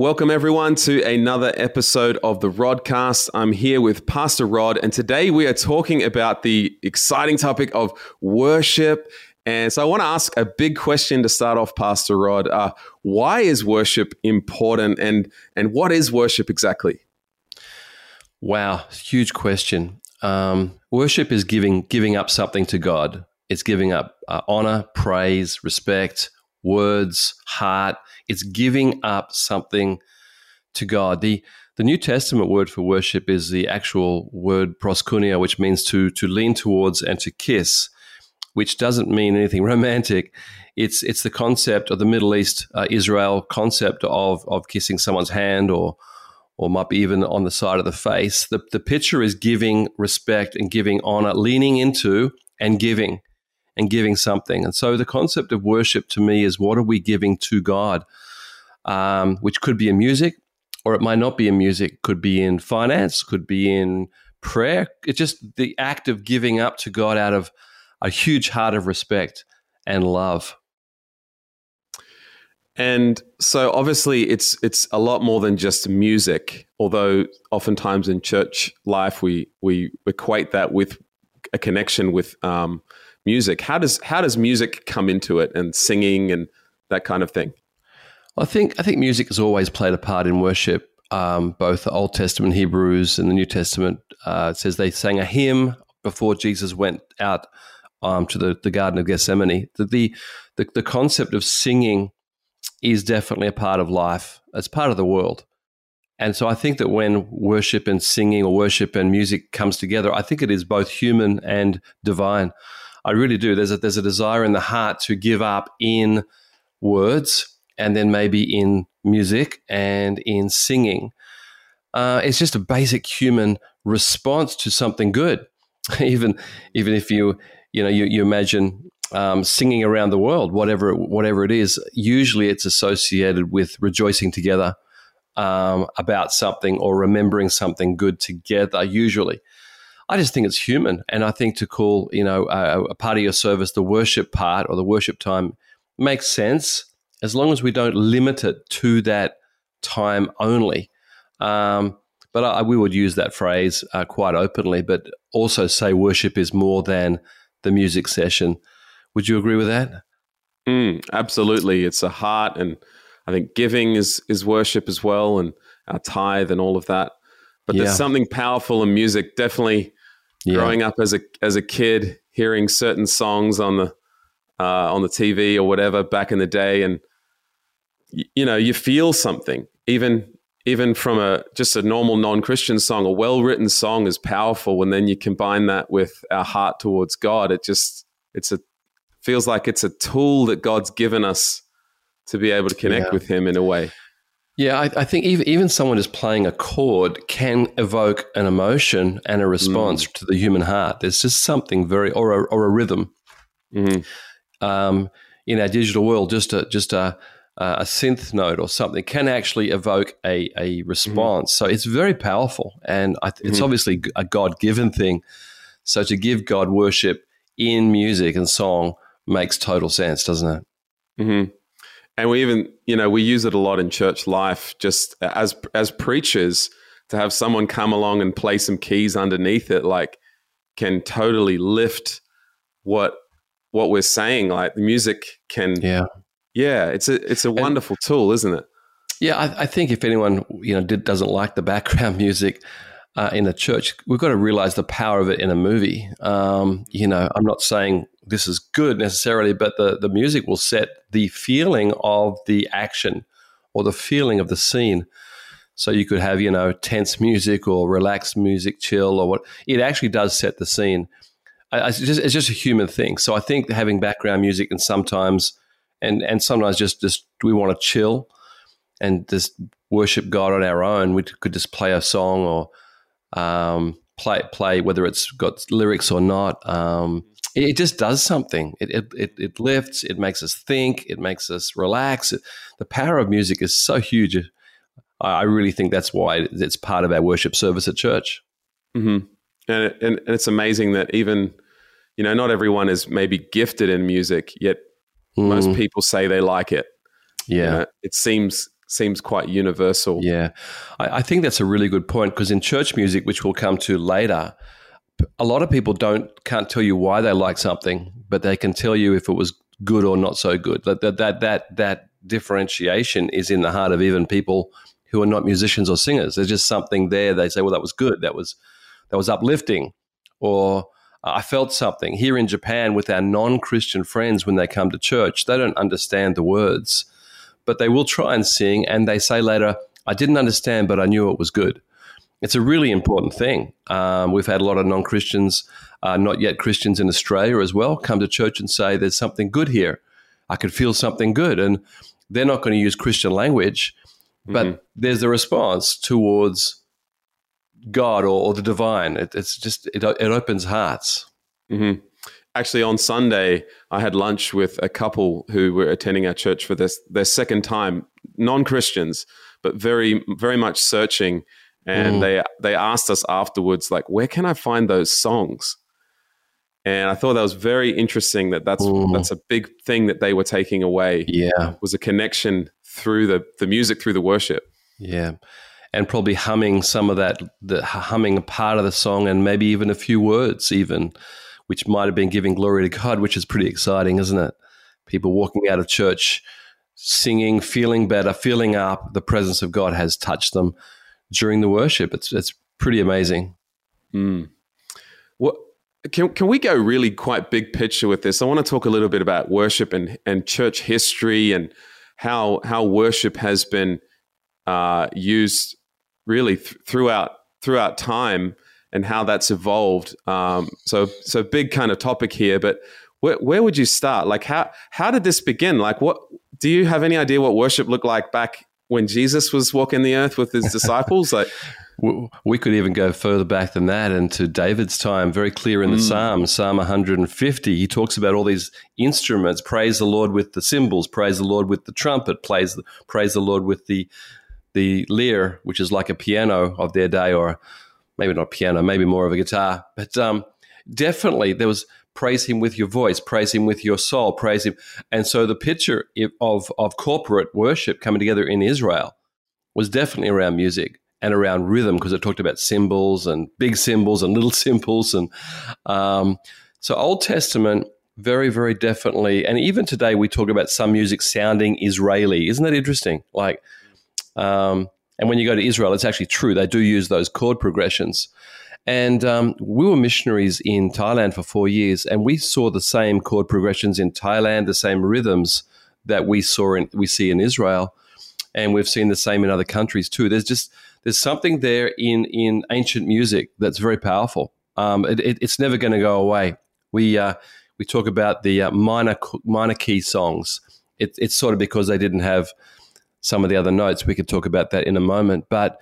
Welcome, everyone, to another episode of the Rodcast. I'm here with Pastor Rod, and today we are talking about the exciting topic of worship. And so I want to ask a big question to start off, Pastor Rod. Uh, why is worship important, and, and what is worship exactly? Wow, huge question. Um, worship is giving giving up something to God. It's giving up uh, honor, praise, respect, words, heart. It's giving up something to God. The the New Testament word for worship is the actual word proskunia, which means to to lean towards and to kiss, which doesn't mean anything romantic. It's it's the concept of the Middle East uh, Israel concept of of kissing someone's hand or or might be even on the side of the face. The the picture is giving respect and giving honor, leaning into and giving and giving something. And so the concept of worship to me is what are we giving to God, um, which could be in music, or it might not be in music, could be in finance, could be in prayer. It's just the act of giving up to God out of a huge heart of respect and love. And so obviously it's it's a lot more than just music, although oftentimes in church life we we equate that with a connection with um, music. How does how does music come into it and singing and that kind of thing? I think I think music has always played a part in worship. Um, both the Old Testament Hebrews and the New Testament uh, says they sang a hymn before Jesus went out um, to the, the Garden of Gethsemane. The, the, the the concept of singing is definitely a part of life. It's part of the world. And so I think that when worship and singing or worship and music comes together, I think it is both human and divine. I really do. There's a, there's a desire in the heart to give up in words and then maybe in music and in singing. Uh, it's just a basic human response to something good. even even if you you know you, you imagine um, singing around the world, whatever whatever it is, usually it's associated with rejoicing together um, about something or remembering something good together. Usually, I just think it's human, and I think to call you know a, a part of your service the worship part or the worship time makes sense as long as we don't limit it to that time only. Um, but I, we would use that phrase uh, quite openly, but also say worship is more than the music session. Would you agree with that? Mm, absolutely, it's a heart, and I think giving is is worship as well, and our tithe and all of that. But yeah. there's something powerful in music. Definitely, yeah. growing up as a as a kid, hearing certain songs on the uh, on the TV or whatever back in the day, and y- you know you feel something even even from a just a normal non-Christian song. A well-written song is powerful, and then you combine that with our heart towards God. It just it's a feels like it's a tool that God's given us to be able to connect yeah. with Him in a way. Yeah, I, I, think even even someone just playing a chord can evoke an emotion and a response mm. to the human heart. There's just something very or a, or a rhythm. Mm. Um, in our digital world, just a just a a synth note or something can actually evoke a, a response. Mm. So it's very powerful, and th- it's mm. obviously a God given thing. So to give God worship in music and song makes total sense, doesn't it? Mm-hmm and we even you know we use it a lot in church life just as as preachers to have someone come along and play some keys underneath it like can totally lift what what we're saying. Like the music can yeah. Yeah it's a it's a wonderful and, tool isn't it? Yeah I, I, think if anyone you know did, doesn't like the background music uh, in a church we've got to realize the power of it in a movie. Um, you know i'm not saying this is good necessarily, but the, the music will set the feeling of the action or the feeling of the scene. So you could have, you know, tense music or relaxed music, chill or what. It actually does set the scene. It's just, it's just a human thing. So I think having background music and sometimes, and, and sometimes just, just we want to chill and just worship God on our own. We could just play a song or um, play play whether it's got lyrics or not. Um, it just does something. It, it, it, lifts, it makes us think, it makes us relax. It, the power of music is so huge. I really think that's why it's part of our worship service at church. Mm-hmm. And, it, and, it's amazing that even, you know, not everyone is maybe gifted in music, yet mm. most people say they like it. Yeah. You know, it seems seems quite universal. Yeah, I, I think that's a really good point because in church music, which we'll come to later, a lot of people don't can't tell you why they like something, but they can tell you if it was good or not so good. That that that that, that differentiation is in the heart of even people who are not musicians or singers. There's just something there. They say, "Well, that was good. That was that was uplifting," or I felt something. Here in Japan, with our non-Christian friends, when they come to church, they don't understand the words, but they will try and sing, and they say later, "I didn't understand, but I knew it was good." It's a really important thing. Um, we've had a lot of non Christians, uh, not yet Christians in Australia as well, come to church and say, There's something good here. I could feel something good. And they're not going to use Christian language, but mm-hmm. there's a response towards God or, or the divine. It, it's just, it, it opens hearts. Mm-hmm. Actually, on Sunday, I had lunch with a couple who were attending our church for this their second time, non Christians, but very, very much searching. And mm. they they asked us afterwards like where can i find those songs? And i thought that was very interesting that that's that's a big thing that they were taking away. Yeah. Was a connection through the the music through the worship. Yeah. And probably humming some of that the humming a part of the song and maybe even a few words even which might have been giving glory to god which is pretty exciting isn't it people walking out of church singing feeling better feeling up the presence of god has touched them during the worship. It's it's pretty amazing. Mm. What can can we go really quite big picture with this? I want to talk a little bit about worship and and church history and how how worship has been uh, used really th- throughout throughout time and how that's evolved. Um, so so big kind of topic here, but where, where would you start? Like how how did this begin? Like what do you have any idea what worship looked like back when Jesus was walking the earth with his disciples? like we could even go further back than that into David's time, very clear in the mm. Psalms, Psalm 150. He talks about all these instruments. Praise the Lord with the cymbals, praise the Lord with the trumpet, praise the, praise the Lord with the the lyre, which is like a piano of their day, or maybe not piano, maybe more of a guitar. But um, definitely there was praise him with your voice, praise him with your soul, praise him. And so the picture of, of corporate worship coming together in Israel was definitely around music and around rhythm because it talked about cymbals and big cymbals and little cymbals. And um, so Old Testament, very, very definitely. And even today, we talk about some music sounding Israeli. Isn't that interesting? Like, um, and when you go to Israel, it's actually true. They do use those chord progressions. And um, we were missionaries in Thailand for four years, and we saw the same chord progressions in Thailand, the same rhythms that we saw in, we see in Israel, and we've seen the same in other countries too. There's just there's something there in in ancient music that's very powerful. Um, it, it, it's never going to go away. We uh, we talk about the uh, minor minor key songs. It, it's sort of because they didn't have some of the other notes. We could talk about that in a moment, but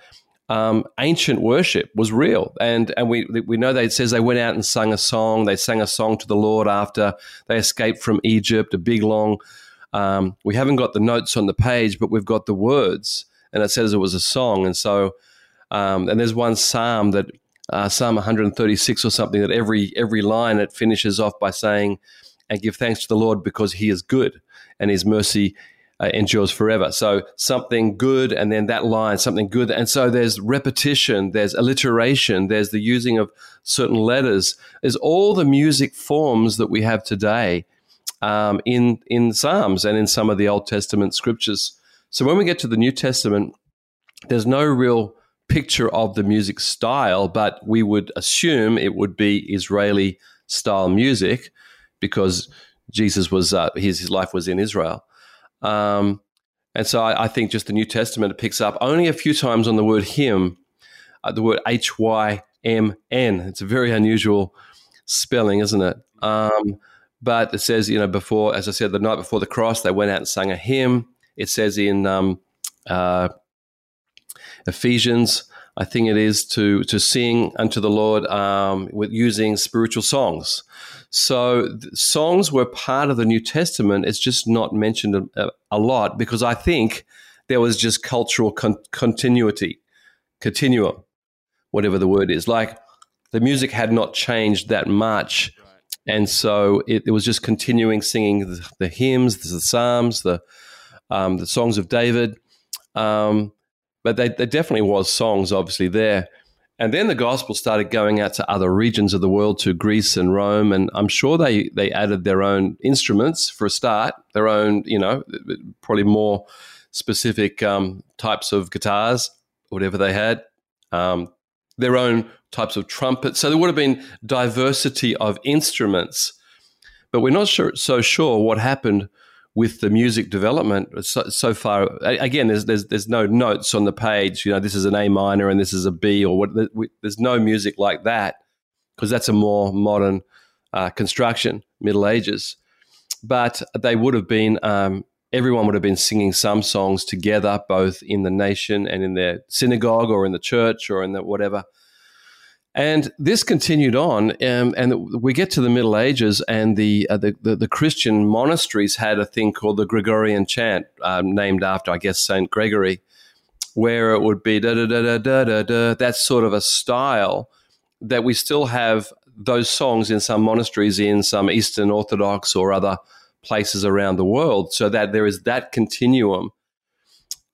um, ancient worship was real, and and we we know that it says they went out and sung a song. They sang a song to the Lord after they escaped from Egypt. A big long. Um, we haven't got the notes on the page, but we've got the words, and it says it was a song. And so, um, and there's one psalm that uh, Psalm 136 or something that every every line it finishes off by saying, "And give thanks to the Lord because He is good, and His mercy." Uh, endures forever. So something good, and then that line, something good. And so there's repetition, there's alliteration, there's the using of certain letters. There's all the music forms that we have today um, in in Psalms and in some of the Old Testament scriptures. So when we get to the New Testament, there's no real picture of the music style, but we would assume it would be Israeli style music because Jesus was uh, his, his life was in Israel. Um, and so I, I, think just the New Testament it picks up only a few times on the word hymn, uh, the word H Y M N. It's a very unusual spelling, isn't it? Um, but it says, you know, before, as I said, the night before the cross, they went out and sang a hymn. It says in um, uh, Ephesians, I think it is to to sing unto the Lord um, with using spiritual songs. So songs were part of the New Testament. It's just not mentioned a, a lot because I think there was just cultural con- continuity, continuum, whatever the word is. Like the music had not changed that much. And so it, it was just continuing singing the, the hymns, the, the psalms, the um, the songs of David. Um, but they, there definitely was songs, obviously there. And then the gospel started going out to other regions of the world, to Greece and Rome, and I'm sure they they added their own instruments for a start, their own, you know, probably more specific um, types of guitars, whatever they had, um, their own types of trumpets. So there would have been diversity of instruments, but we're not sure, so sure what happened with the music development so, so, far. Again, there's, there's there's no notes on the page. You know, this is an A minor and this is a B, or what. There's no music like that because that's a more modern uh, construction, Middle Ages. But they would have been. Um, everyone would have been singing some songs together, both in the nation and in their synagogue or in the church or in the whatever. And this continued on, um, and we get to the Middle Ages, and the, uh, the, the, the Christian monasteries had a thing called the Gregorian chant, um, named after, I guess, Saint Gregory, where it would be da da da da da da da. That's sort of a style that we still have those songs in some monasteries in some Eastern Orthodox or other places around the world, so that there is that continuum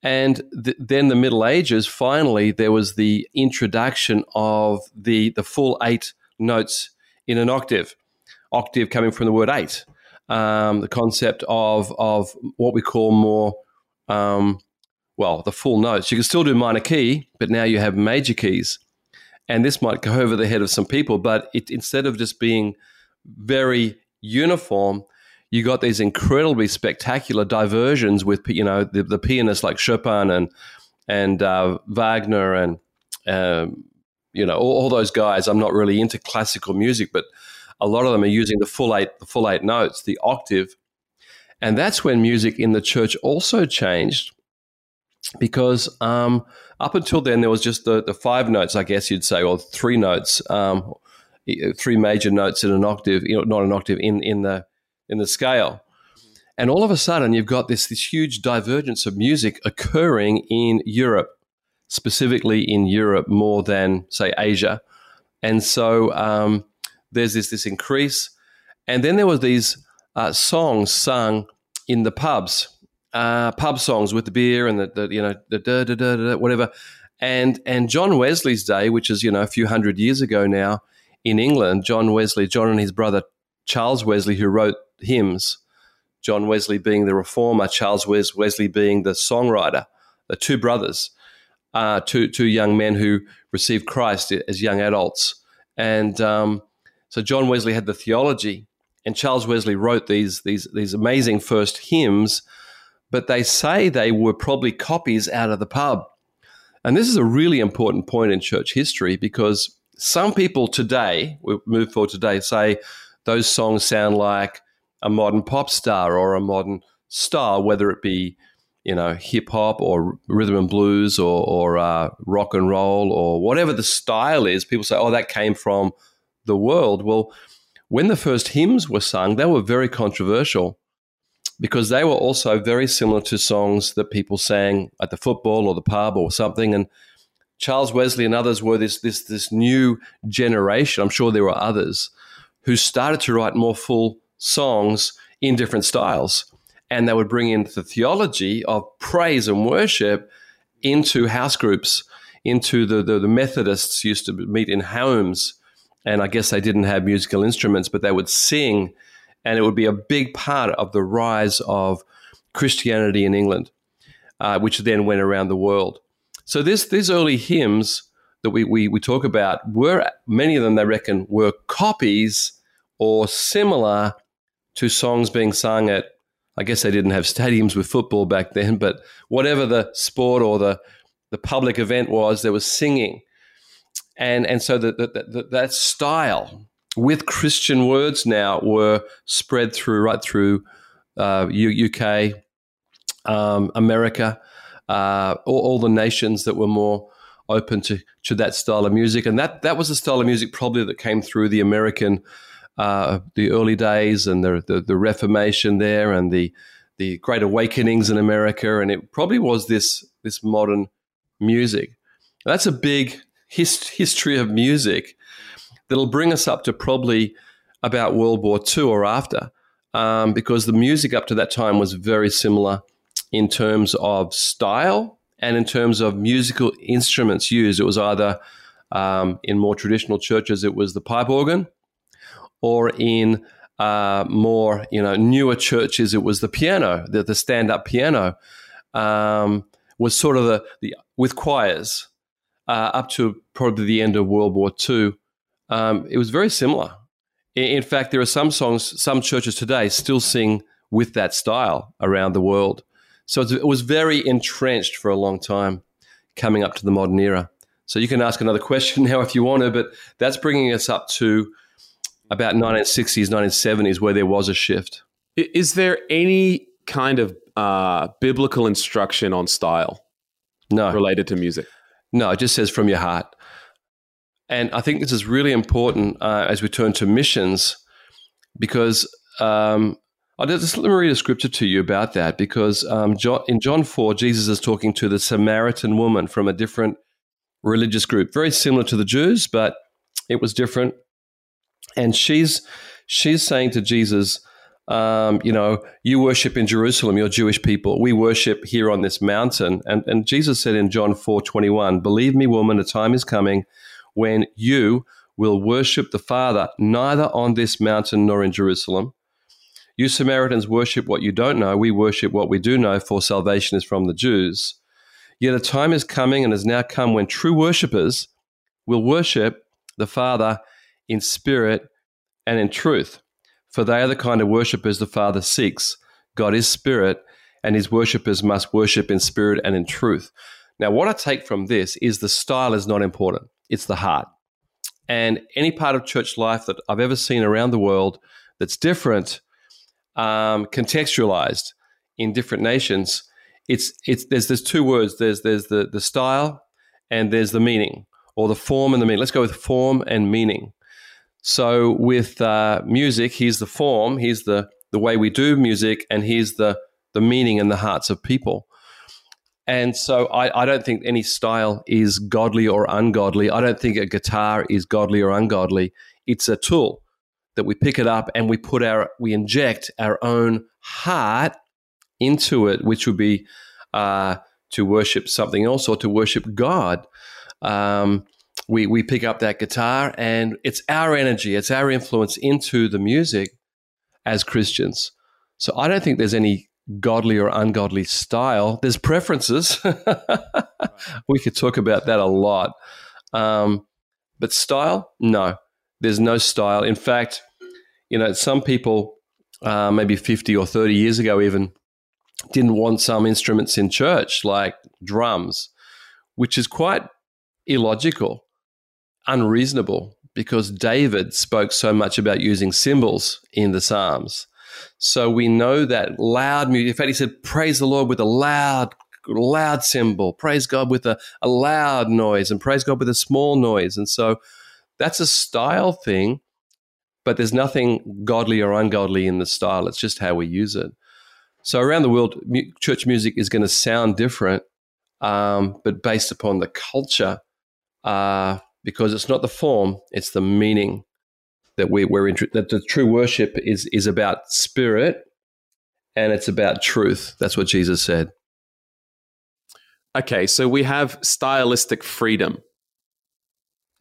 and th- then the Middle Ages, finally, there was the introduction of the, the full eight notes in an octave, octave coming from the word eight. Um, the concept of, of what we call more, um, well, the full notes. You can still do minor key, but now you have major keys. And this might go over the head of some people, but it, instead of just being very uniform, you got these incredibly spectacular diversions with you know the, the pianists like Chopin and and uh, Wagner and um, you know all, all, those guys. I'm not really into classical music, but a lot of them are using the full eight the full eight notes, the octave, and that's when music in the church also changed because um, up until then there was just the, the five notes, I guess you'd say, or three notes, um, three major notes in an octave, not an octave in in the in the scale. And all of a sudden, you've got this, this huge divergence of music occurring in Europe, specifically in Europe more than, say, Asia. And so um, there's this, this increase. And then there were these uh, songs sung in the pubs, uh, pub songs with the beer and the, the you know, the da, da, da, da, whatever. And, and John Wesley's day, which is, you know, a few hundred years ago now in England, John Wesley, John and his brother Charles Wesley, who wrote hymns, John Wesley being the reformer, Charles Wesley being the songwriter, the two brothers, uh, two, two young men who received Christ as young adults. And um, so John Wesley had the theology, and Charles Wesley wrote these, these, these amazing first hymns, but they say they were probably copies out of the pub. And this is a really important point in church history because some people today, we move forward today, say those songs sound like a modern pop star or a modern star, whether it be you know hip hop or rhythm and blues or, or uh, rock and roll or whatever the style is. People say, "Oh, that came from the world." Well, when the first hymns were sung, they were very controversial because they were also very similar to songs that people sang at the football or the pub or something. And Charles Wesley and others were this this this new generation. I'm sure there were others who started to write more full songs in different styles. And they would bring in the theology of praise and worship into house groups, into the, the, the Methodists used to meet in homes. And I guess they didn't have musical instruments, but they would sing. And it would be a big part of the rise of Christianity in England, uh, which then went around the world. So this, these early hymns that we, we, we talk about were, many of them, they reckon, were copies or similar to songs being sung at, I guess they didn't have stadiums with football back then, but whatever the sport or the, the public event was, there was singing. And, and so that, that, that style with Christian words now were spread through right through uh, UK, um, America, uh, all, all, the nations that were more open to, to that style of music. And that, that was the style of music probably that came through the American uh, the early days and the, the, the Reformation there and the the Great Awakenings in America, and it probably was this this modern music. That's a big hist- history of music that'll bring us up to probably about World War II or after, um, because the music up to that time was very similar in terms of style And in terms of musical instruments used, it was either um, in more traditional churches, it was the pipe organ, or in uh, more you know newer churches, it was the piano, the, the stand up piano um, was sort of the, the with choirs uh, up to probably the end of World War II. Um, it was very similar. In, in fact, there are some songs, some churches today still sing with that style around the world. So it was very entrenched for a long time coming up to the modern era. So you can ask another question now if you want to, but that's bringing us up to about 1960s, 1970s, where there was a shift. Is there any kind of uh, biblical instruction on style? No. Related to music? No, it just says from your heart. And I think this is really important uh, as we turn to missions because um, I'll just let me read a scripture to you about that because um, John, in John 4, Jesus is talking to the Samaritan woman from a different religious group, very similar to the Jews, but it was different. And she's she's saying to Jesus, um, you know, you worship in Jerusalem, you're Jewish people. We worship here on this mountain. And, and Jesus said in John 4 21, Believe me, woman, a time is coming when you will worship the Father neither on this mountain nor in Jerusalem. You Samaritans worship what you don't know. We worship what we do know, for salvation is from the Jews. Yet a time is coming and has now come when true worshippers will worship the Father in spirit and in truth for they are the kind of worshippers the Father seeks. God is spirit, and his worshippers must worship in spirit and in truth. Now, what I take from this is the style is not important, it's the heart. And any part of church life that I've ever seen around the world that's different, um, contextualized in different nations, it's, it's, there's, there's two words there's, there's the, the style and there's the meaning, or the form and the meaning. Let's go with form and meaning. So with uh, music, here's the form, here's the the way we do music, and here's the the meaning in the hearts of people. And so I, I, don't think any style is godly or ungodly. I don't think a guitar is godly or ungodly. It's a tool that we pick it up and we put our we inject our own heart into it, which would be uh, to worship something else or to worship God. Um, we we pick up that guitar and it's our energy, it's our influence into the music as Christians. So I don't think there's any godly or ungodly style. There's preferences. we could talk about that a lot. Um, but style, no, there's no style. In fact, you know, some people, uh, maybe 50 or 30 years ago, even didn't want some instruments in church, like drums, which is quite illogical unreasonable because David spoke so much about using cymbals in the Psalms. So we know that loud music. In fact, he said, Praise the Lord with a loud, loud cymbal, praise God with a, a loud noise, and praise God with a small noise. And so that's a style thing, but there's nothing godly or ungodly in the style. It's just how we use it. So around the world, church music is going to sound different, um, but based upon the culture, uh, because it's not the form, it's the meaning that we, we're in, that the true worship is is about spirit and it's about truth. That's what Jesus said. Okay, so we have stylistic freedom.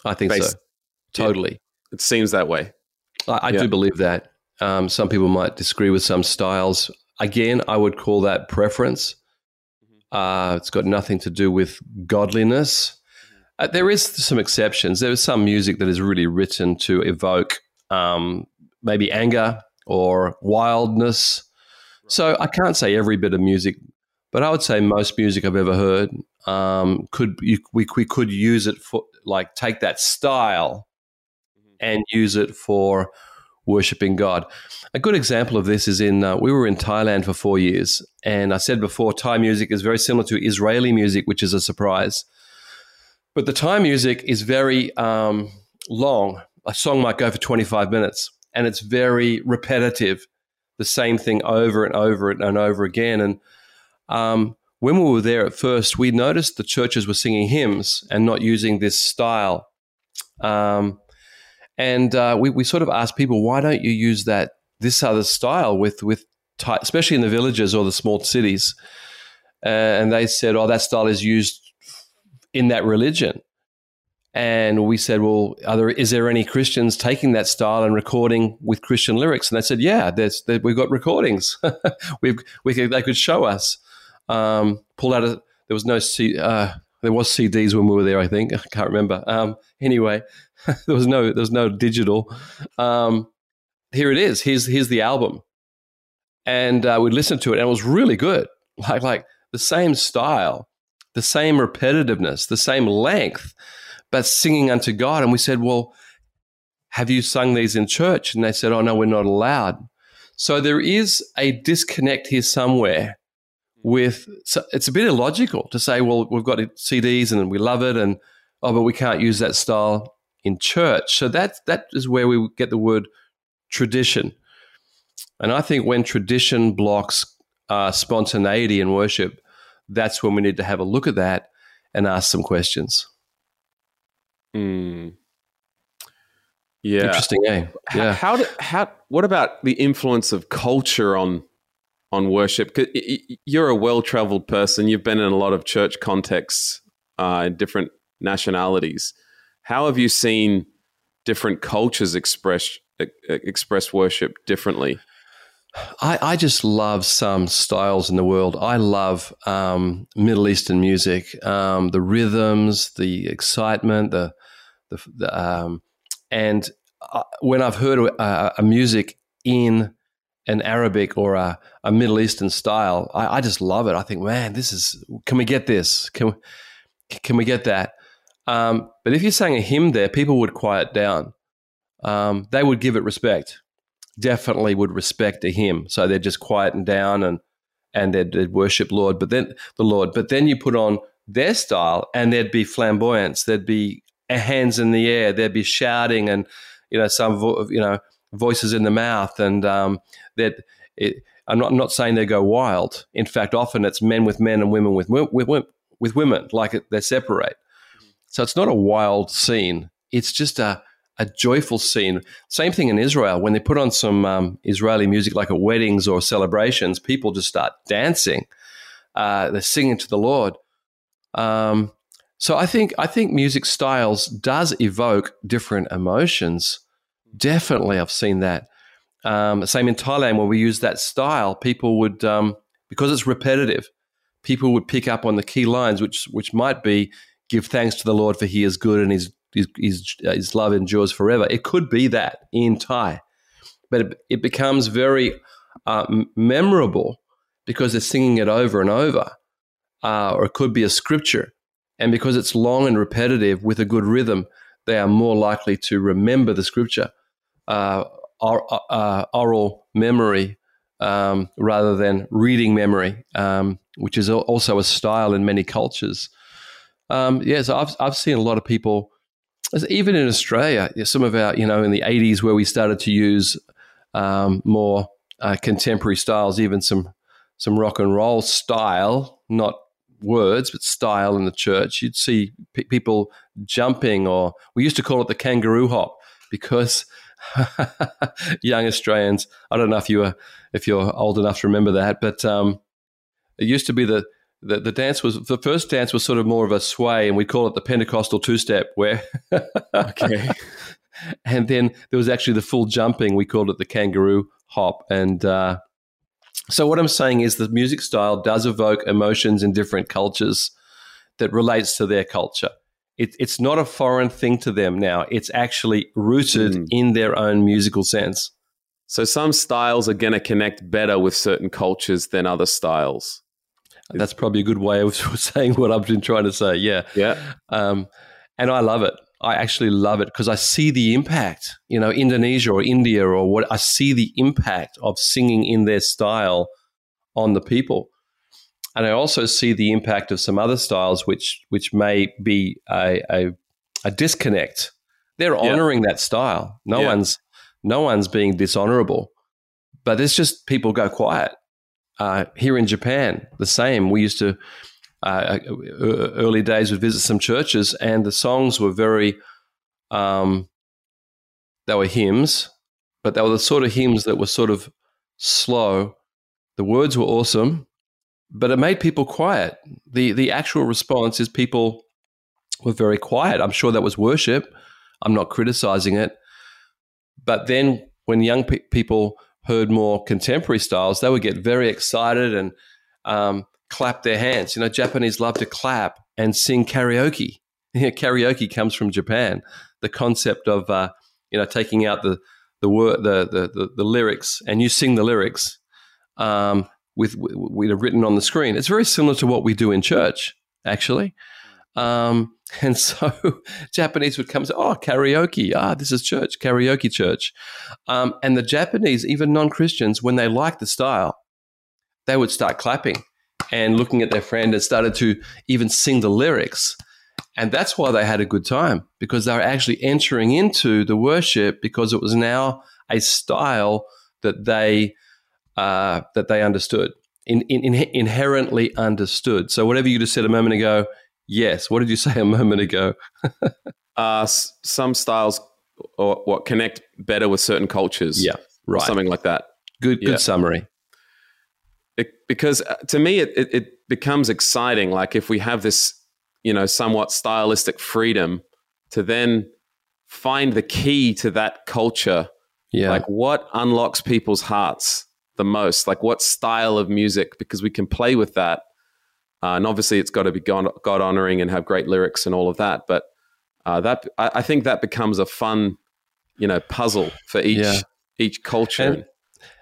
I think Based, so. Totally. Yeah, it seems that way. I, I yeah. do believe that. Um, some people might disagree with some styles. Again, I would call that preference. Mm-hmm. Uh, it's got nothing to do with godliness. Uh, there is some exceptions. There is some music that is really written to evoke um, maybe anger or wildness. So I can't say every bit of music, but I would say most music I've ever heard um, could you, we we could use it for like take that style mm-hmm. and use it for worshiping God. A good example of this is in uh, we were in Thailand for four years, and I said before Thai music is very similar to Israeli music, which is a surprise. But the Thai music is very um, long. A song might go for 25 minutes and it's very repetitive, the same thing over and over and over again. And um, when we were there at first, we noticed the churches were singing hymns and not using this style. Um, and uh, we, we sort of asked people, why don't you use that this other style with with especially in the villages or the small cities? and they said, "Oh, that style is used in that religion." And we said, "Well, there, is there any Christians taking that style and recording with Christian lyrics?" And they said, "Yeah, there's, there, we've got recordings. we've, we could, they could show us." Um, pulled out a there was no C, uh, there was CDs when we were there. I think I can't remember. Um, anyway, there was no there was no digital. Um, here it is. Here's here's the album, and uh, we listened to it, and it was really good. Like like the same style, the same repetitiveness, the same length, but singing unto God. And we said, well, have you sung these in church? And they said, oh no, we're not allowed. So there is a disconnect here somewhere with so it's a bit illogical to say, well, we've got CDs and we love it, and oh, but we can't use that style in church. So that that is where we get the word tradition. And I think when tradition blocks uh, spontaneity in worship, that's when we need to have a look at that and ask some questions. Hmm. Yeah. Interesting, eh? Yeah. How, how, do, how, what about the influence of culture on on worship? You're a well traveled person. You've been in a lot of church contexts uh, in different nationalities. How have you seen different cultures express express worship differently? I, I, just love some styles in the world. I love um, Middle Eastern music, um, the rhythms, the excitement, the, the, the um, and uh, when I've heard a, a, music in an Arabic or a, a Middle Eastern style, I, I, just love it. I think, man, this is. Can we get this? Can can we get that? Um, but if you sang a hymn there, people would quiet down. Um, they would give it respect. Definitely would respect a hymn, so they'd just quieten down and and they'd, they'd worship Lord. But then the Lord. But then you put on their style, and there'd be flamboyance. There'd be hands in the air. There'd be shouting, and you know some you know voices in the mouth, and um, that it, I'm not, I'm not saying they go wild. In fact, often it's men with men and women with with, with women, like they separate. So it's not a wild scene. It's just a a joyful scene. Same thing in Israel when they put on some um, Israeli music, like at weddings or celebrations. People just start dancing. Uh, they're singing to the Lord. Um, so I think I think music styles does evoke different emotions. Definitely, I've seen that. Um, same in Thailand, where we use that style, people would, um, because it's repetitive, people would pick up on the key lines, which which might be, "Give thanks to the Lord, for He is good, and His His His, his love endures forever." It could be that in Thai, but it, it becomes very uh, memorable because they're singing it over and over, uh, or it could be a scripture, and because it's long and repetitive with a good rhythm, they are more likely to remember the scripture. Uh, uh, oral memory um, rather than reading memory, um, which is also a style in many cultures. Um, yes, yeah, so I've I've seen a lot of people, even in Australia, some of our you know in the '80s where we started to use um, more uh, contemporary styles, even some some rock and roll style, not words but style in the church. You'd see p- people jumping, or we used to call it the kangaroo hop because young Australians. I don't know if you were if you're old enough to remember that, but um, it used to be the, the the dance was the first dance was sort of more of a sway, and we call it the Pentecostal two step, where okay. and then there was actually the full jumping. We called it the kangaroo hop, and uh, so what I'm saying is the music style does evoke emotions in different cultures that relates to their culture it, it's not a foreign thing to them now. It's actually rooted mm. in their own musical sense. So some styles are going to connect better with certain cultures than other styles. That's probably a good way of saying what I've been trying to say. Yeah. Yeah. Um, and I love it. I actually love it because I see the impact, you know, Indonesia or India or what I see the impact of singing in their style on the people. And I also see the impact of some other styles which which may be a, a, a disconnect. They're honoring that style. No yeah. one's no one's being dishonorable, but it's just people go quiet. Uh, here in Japan, the same. We used to uh, uh early days would visit some churches, and the songs were very um, they were hymns, but they were the sort of hymns that were sort of slow. The words were awesome, but it made people quiet. the The actual response is people were very quiet. I'm sure that was worship. I'm not criticizing it, but then when young pe- people heard more contemporary styles, they would get very excited and um, clap their hands. You know, Japanese love to clap and sing karaoke. karaoke comes from Japan. The concept of uh, you know taking out the the the, the, the the lyrics and you sing the lyrics um, with, with written on the screen. It's very similar to what we do in church, actually. Um, and so Japanese would come and say, "Oh, karaoke! Ah, this is church, karaoke church." Um, and the Japanese, even non-Christians, when they liked the style, they would start clapping and looking at their friend and started to even sing the lyrics. And that's why they had a good time because they were actually entering into the worship because it was now a style that they uh, that they understood, in, in, in, inherently understood. So whatever you just said a moment ago, yes. What did you say a moment ago? uh, some styles or what connect better with certain cultures. Yeah, right. Something like that. Good, good summary. It, because uh, to me, it, it, it becomes exciting. Like if we have this, you know, somewhat stylistic freedom to then find the key to that culture. Yeah. Like what unlocks people's hearts the most? Like what style of music? Because we can play with that. Uh, and obviously, it's got to be God, honoring and have great lyrics and all of that. But uh, that I, I, think that becomes a fun, you know, puzzle for each yeah. each culture. And,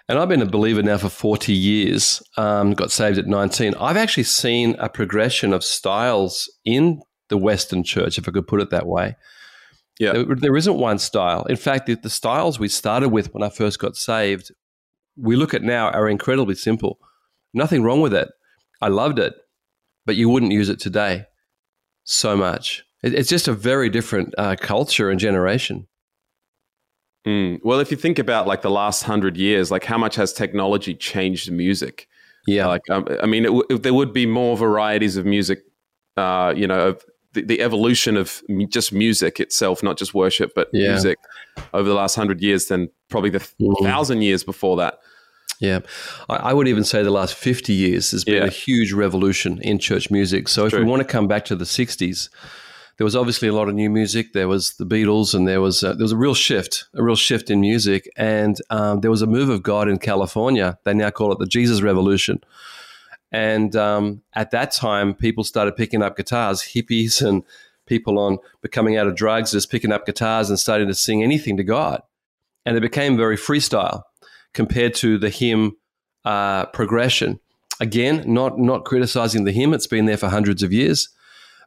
and, I've been a believer now for forty years. Um, got saved at nineteen. I've actually seen a progression of styles in the Western Church, if I could put it that way. Yeah, there, there isn't one style. In fact, the, the styles we started with when I first got saved we look at now are incredibly simple. Nothing wrong with it. I loved it, but you wouldn't use it today so much. it's just a very different uh, culture and generation. Mm. Well, if you think about like the last hundred years, like how much has technology changed music? Yeah, like um, I mean, it, it, there would be more varieties of music. Uh, you know, of the, the, evolution of just music itself, not just worship, but yeah. music over the last hundred years than probably the mm. thousand years before that. Yeah, I, would even say the last 50 years has been yeah. a huge revolution in church music. So, if we want to come back to the 60s, there was obviously a lot of new music. There was the Beatles, and there was a, there was a real shift, a real shift in music. And um, there was a move of God in California. They now call it the Jesus Revolution. And um, at that time, people started picking up guitars, hippies and people on becoming out of drugs, just picking up guitars and starting to sing anything to God. And it became very freestyle compared to the hymn uh, progression. Again, not not criticizing the hymn; it's been there for hundreds of years.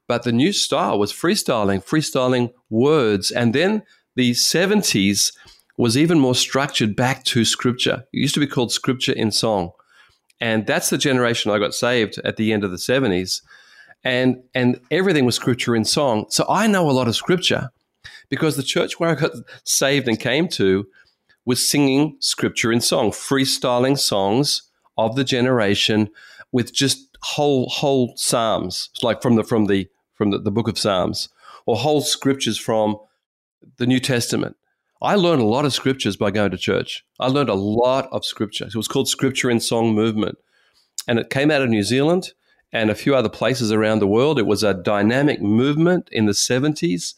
But the new style was freestyling, freestyling words, and then the seventies was even more structured back to scripture. It used to be called scripture in song, and that's the generation I got saved at the end of the seventies, and and everything was scripture in song. So I know a lot of scripture because the church where I got saved and came to was singing scripture in song, freestyling songs of the generation with just whole whole psalms, like from the from the from the, the book of Psalms, or whole scriptures from the New Testament. I learned a lot of scriptures by going to church. I learned a lot of scripture. It was called Scripture in Song Movement. And it came out of New Zealand and a few other places around the world. It was a dynamic movement in the 70s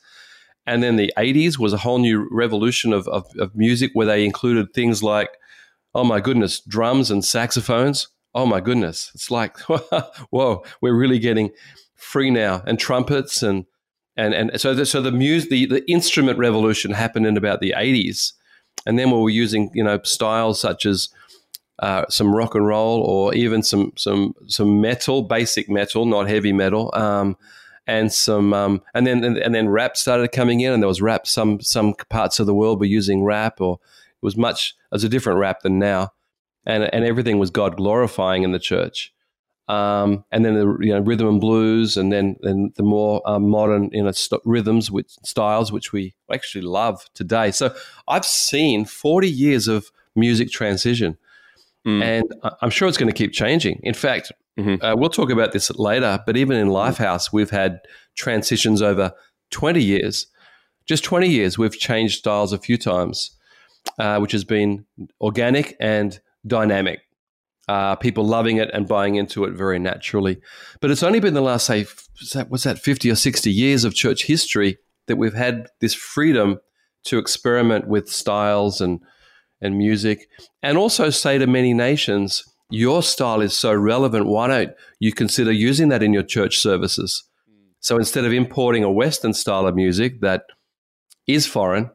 and then the 80s was a whole new revolution of, of, of music where they included things like, oh my goodness, drums and saxophones. Oh my goodness. It's like, whoa, we're really getting free now. And trumpets and and and so the, so the music the, the instrument revolution happened in about the 80s and then we were using you know styles such as uh, some rock and roll or even some some some metal basic metal not heavy metal um, and some um, and then and, and, then rap started coming in and there was rap some some parts of the world were using rap or it was much as a different rap than now. And and everything was God glorifying in the church. Um, and then the you know rhythm and blues and then then the more um, modern you know st- rhythms which styles which we actually love today. So I've seen 40 years of music transition mm. and I'm sure it's going to keep changing in fact Mm-hmm. Uh, we'll talk about this later, but even in Lifehouse, we've had transitions over 20 years. Just 20 years, we've changed styles a few times, uh, which has been organic and dynamic. uh, people loving it and buying into it very naturally. But it's only been the last, say, what's that, 50 or 60 years of church history that we've had this freedom to experiment with styles and, and music and also say to many nations, your style is so relevant. Why don't you consider using that in your church services? So instead of importing a Western style of music that is foreign,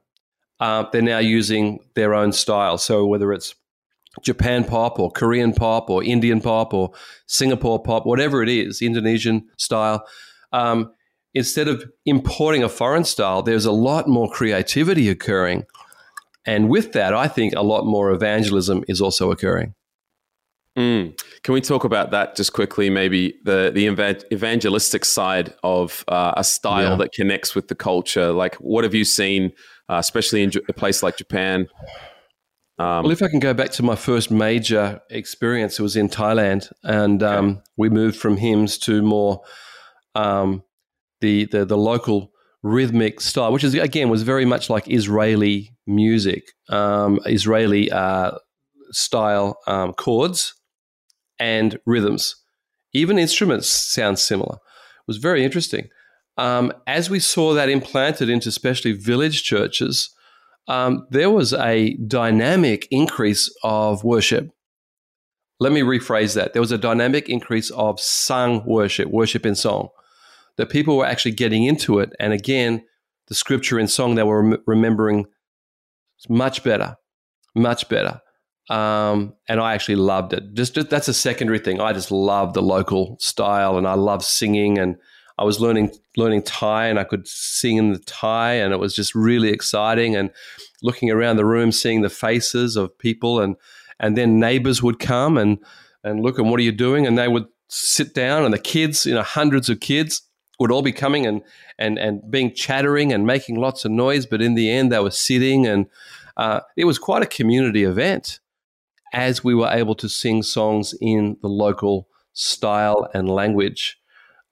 uh, they're now using their own style. So whether it's Japan pop or Korean pop or Indian pop or Singapore pop, whatever it is, Indonesian style. Um, instead of importing a foreign style, there's a lot more creativity occurring. And with that, I think a lot more evangelism is also occurring. Mm. Can we talk about that just quickly? Maybe the the evangelistic side of uh, a style yeah. that connects with the culture. Like, what have you seen, uh, especially in a place like Japan? Um, well, if I can go back to my first major experience, it was in Thailand, and um, we moved from hymns to more um, the, the the local rhythmic style, which is again was very much like Israeli music, um, Israeli uh, style um, chords and rhythms. Even instruments sound similar. It was very interesting. Um, as we saw that implanted into especially village churches, um, there was a dynamic increase of worship. Let me rephrase that. There was a dynamic increase of sung worship, worship in song, that people were actually getting into it. And again, the scripture and song they were rem- remembering much better, much better. Um, and I actually loved it. Just, just that's a secondary thing. I just love the local style, and I love singing. And I was learning learning Thai, and I could sing in the Thai, and it was just really exciting. And looking around the room, seeing the faces of people, and and then neighbors would come and and look and what are you doing? And they would sit down, and the kids, you know, hundreds of kids would all be coming and and and being chattering and making lots of noise. But in the end, they were sitting, and uh, it was quite a community event as we were able to sing songs in the local style and language.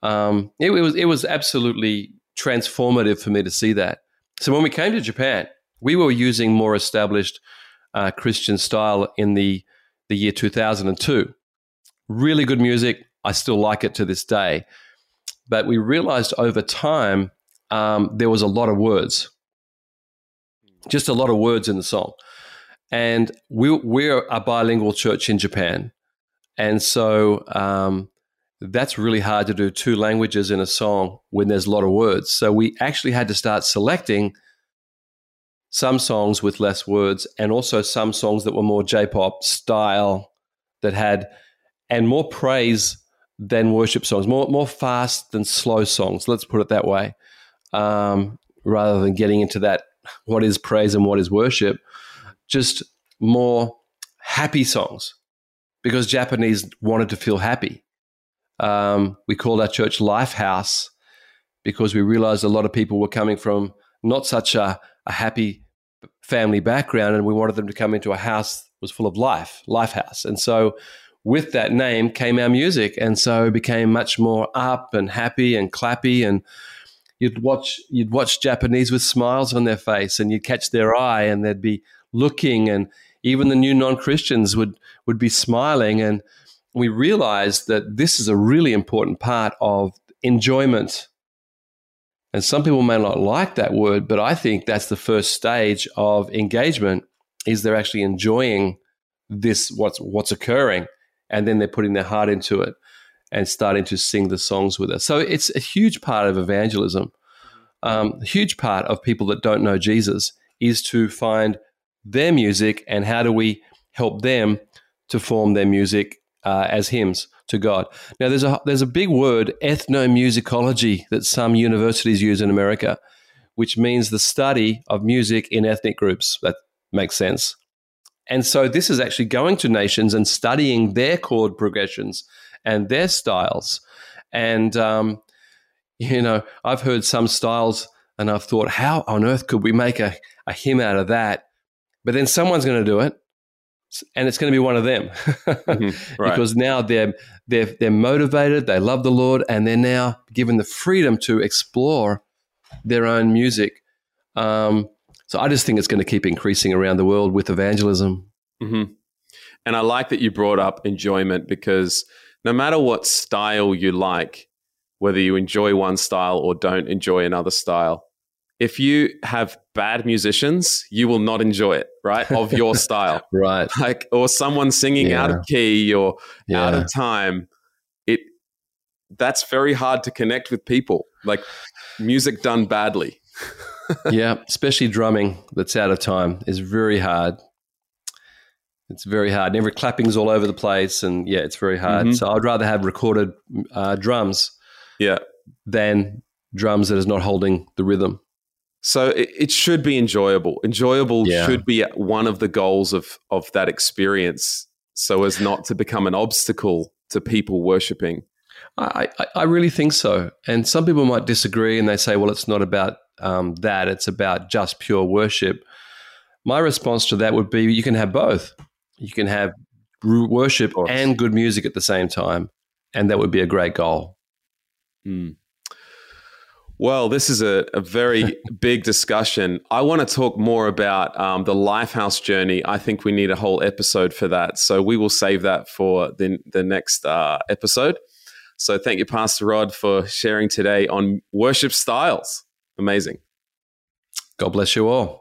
Um, it, it, was it was absolutely transformative for me to see that. So when we came to Japan, we were using more established uh, Christian style in the the year 2002. Really good music. I still like it to this day. But we realized over time um, there was a lot of words, just a lot of words in the song. And we, we're a bilingual church in Japan. And so um, that's really hard to do two languages in a song when there's a lot of words. So we actually had to start selecting some songs with less words and also some songs that were more J pop style that had, and more praise than worship songs, more, more fast than slow songs. Let's put it that way. Um, rather than getting into that, what is praise and what is worship just more happy songs because Japanese wanted to feel happy. Um, we called our church Life House because we realized a lot of people were coming from not such a, a happy family background, and we wanted them to come into a house that was full of life, Life House. And so, with that name came our music, and so became much more up and happy and clappy. And you'd watch you'd watch Japanese with smiles on their face and you'd catch their eye and they'd be looking. And even the new non-christians would would be smiling. And we realized that this is a really important part of enjoyment. And some people may not like that word but i think that's the first stage of engagement is they're actually enjoying this what's what's occurring and then they're putting their heart into it and starting to sing the songs with us so it's a huge part of evangelism um, a huge part of people that don't know jesus is to find their music and how do we help them to form their music uh, as hymns to God. Now, there's a there's a big word ethnomusicology that some universities use in America, which means the study of music in ethnic groups. That makes sense. And so this is actually going to nations and studying their chord progressions and their styles. And um, you know, I've heard some styles, and I've thought, how on earth could we make a, a hymn out of that? But then someone's going to do it, and it's going to be one of them mm-hmm. right. because now they're they're they're motivated, they love the Lord, and they're now given the freedom to explore their own music. Um, so I just think it's going to keep increasing around the world with evangelism. Mm-hmm. And I like that you brought up enjoyment because no matter what style you like, whether you enjoy one style or don't enjoy another style, if you have bad musicians, you will not enjoy it, right? Of your style. right. Like or someone singing yeah. out of key or yeah. out of time. It that's very hard to connect with people. Like music done badly. yeah, especially drumming that's out of time is very hard. It's very hard. And every clapping's all over the place, and yeah, it's very hard. Mm-hmm. So I'd rather have recorded uh, drums, yeah, than drums that is not holding the rhythm. So it, it should be enjoyable. Enjoyable yeah. should be one of the goals of of that experience, so as not to become an obstacle to people worshiping. I, I, I really think so. And some people might disagree, and they say, "Well, it's not about um, that; it's about just pure worship." My response to that would be, you can have both. You can have worship and good music at the same time, and that would be a great goal. Mm. Well, this is a, a very big discussion. I want to talk more about um, the Lifehouse journey. I think we need a whole episode for that. So we will save that for the, the next uh, episode. So thank you, Pastor Rod, for sharing today on worship styles. Amazing. God bless you all.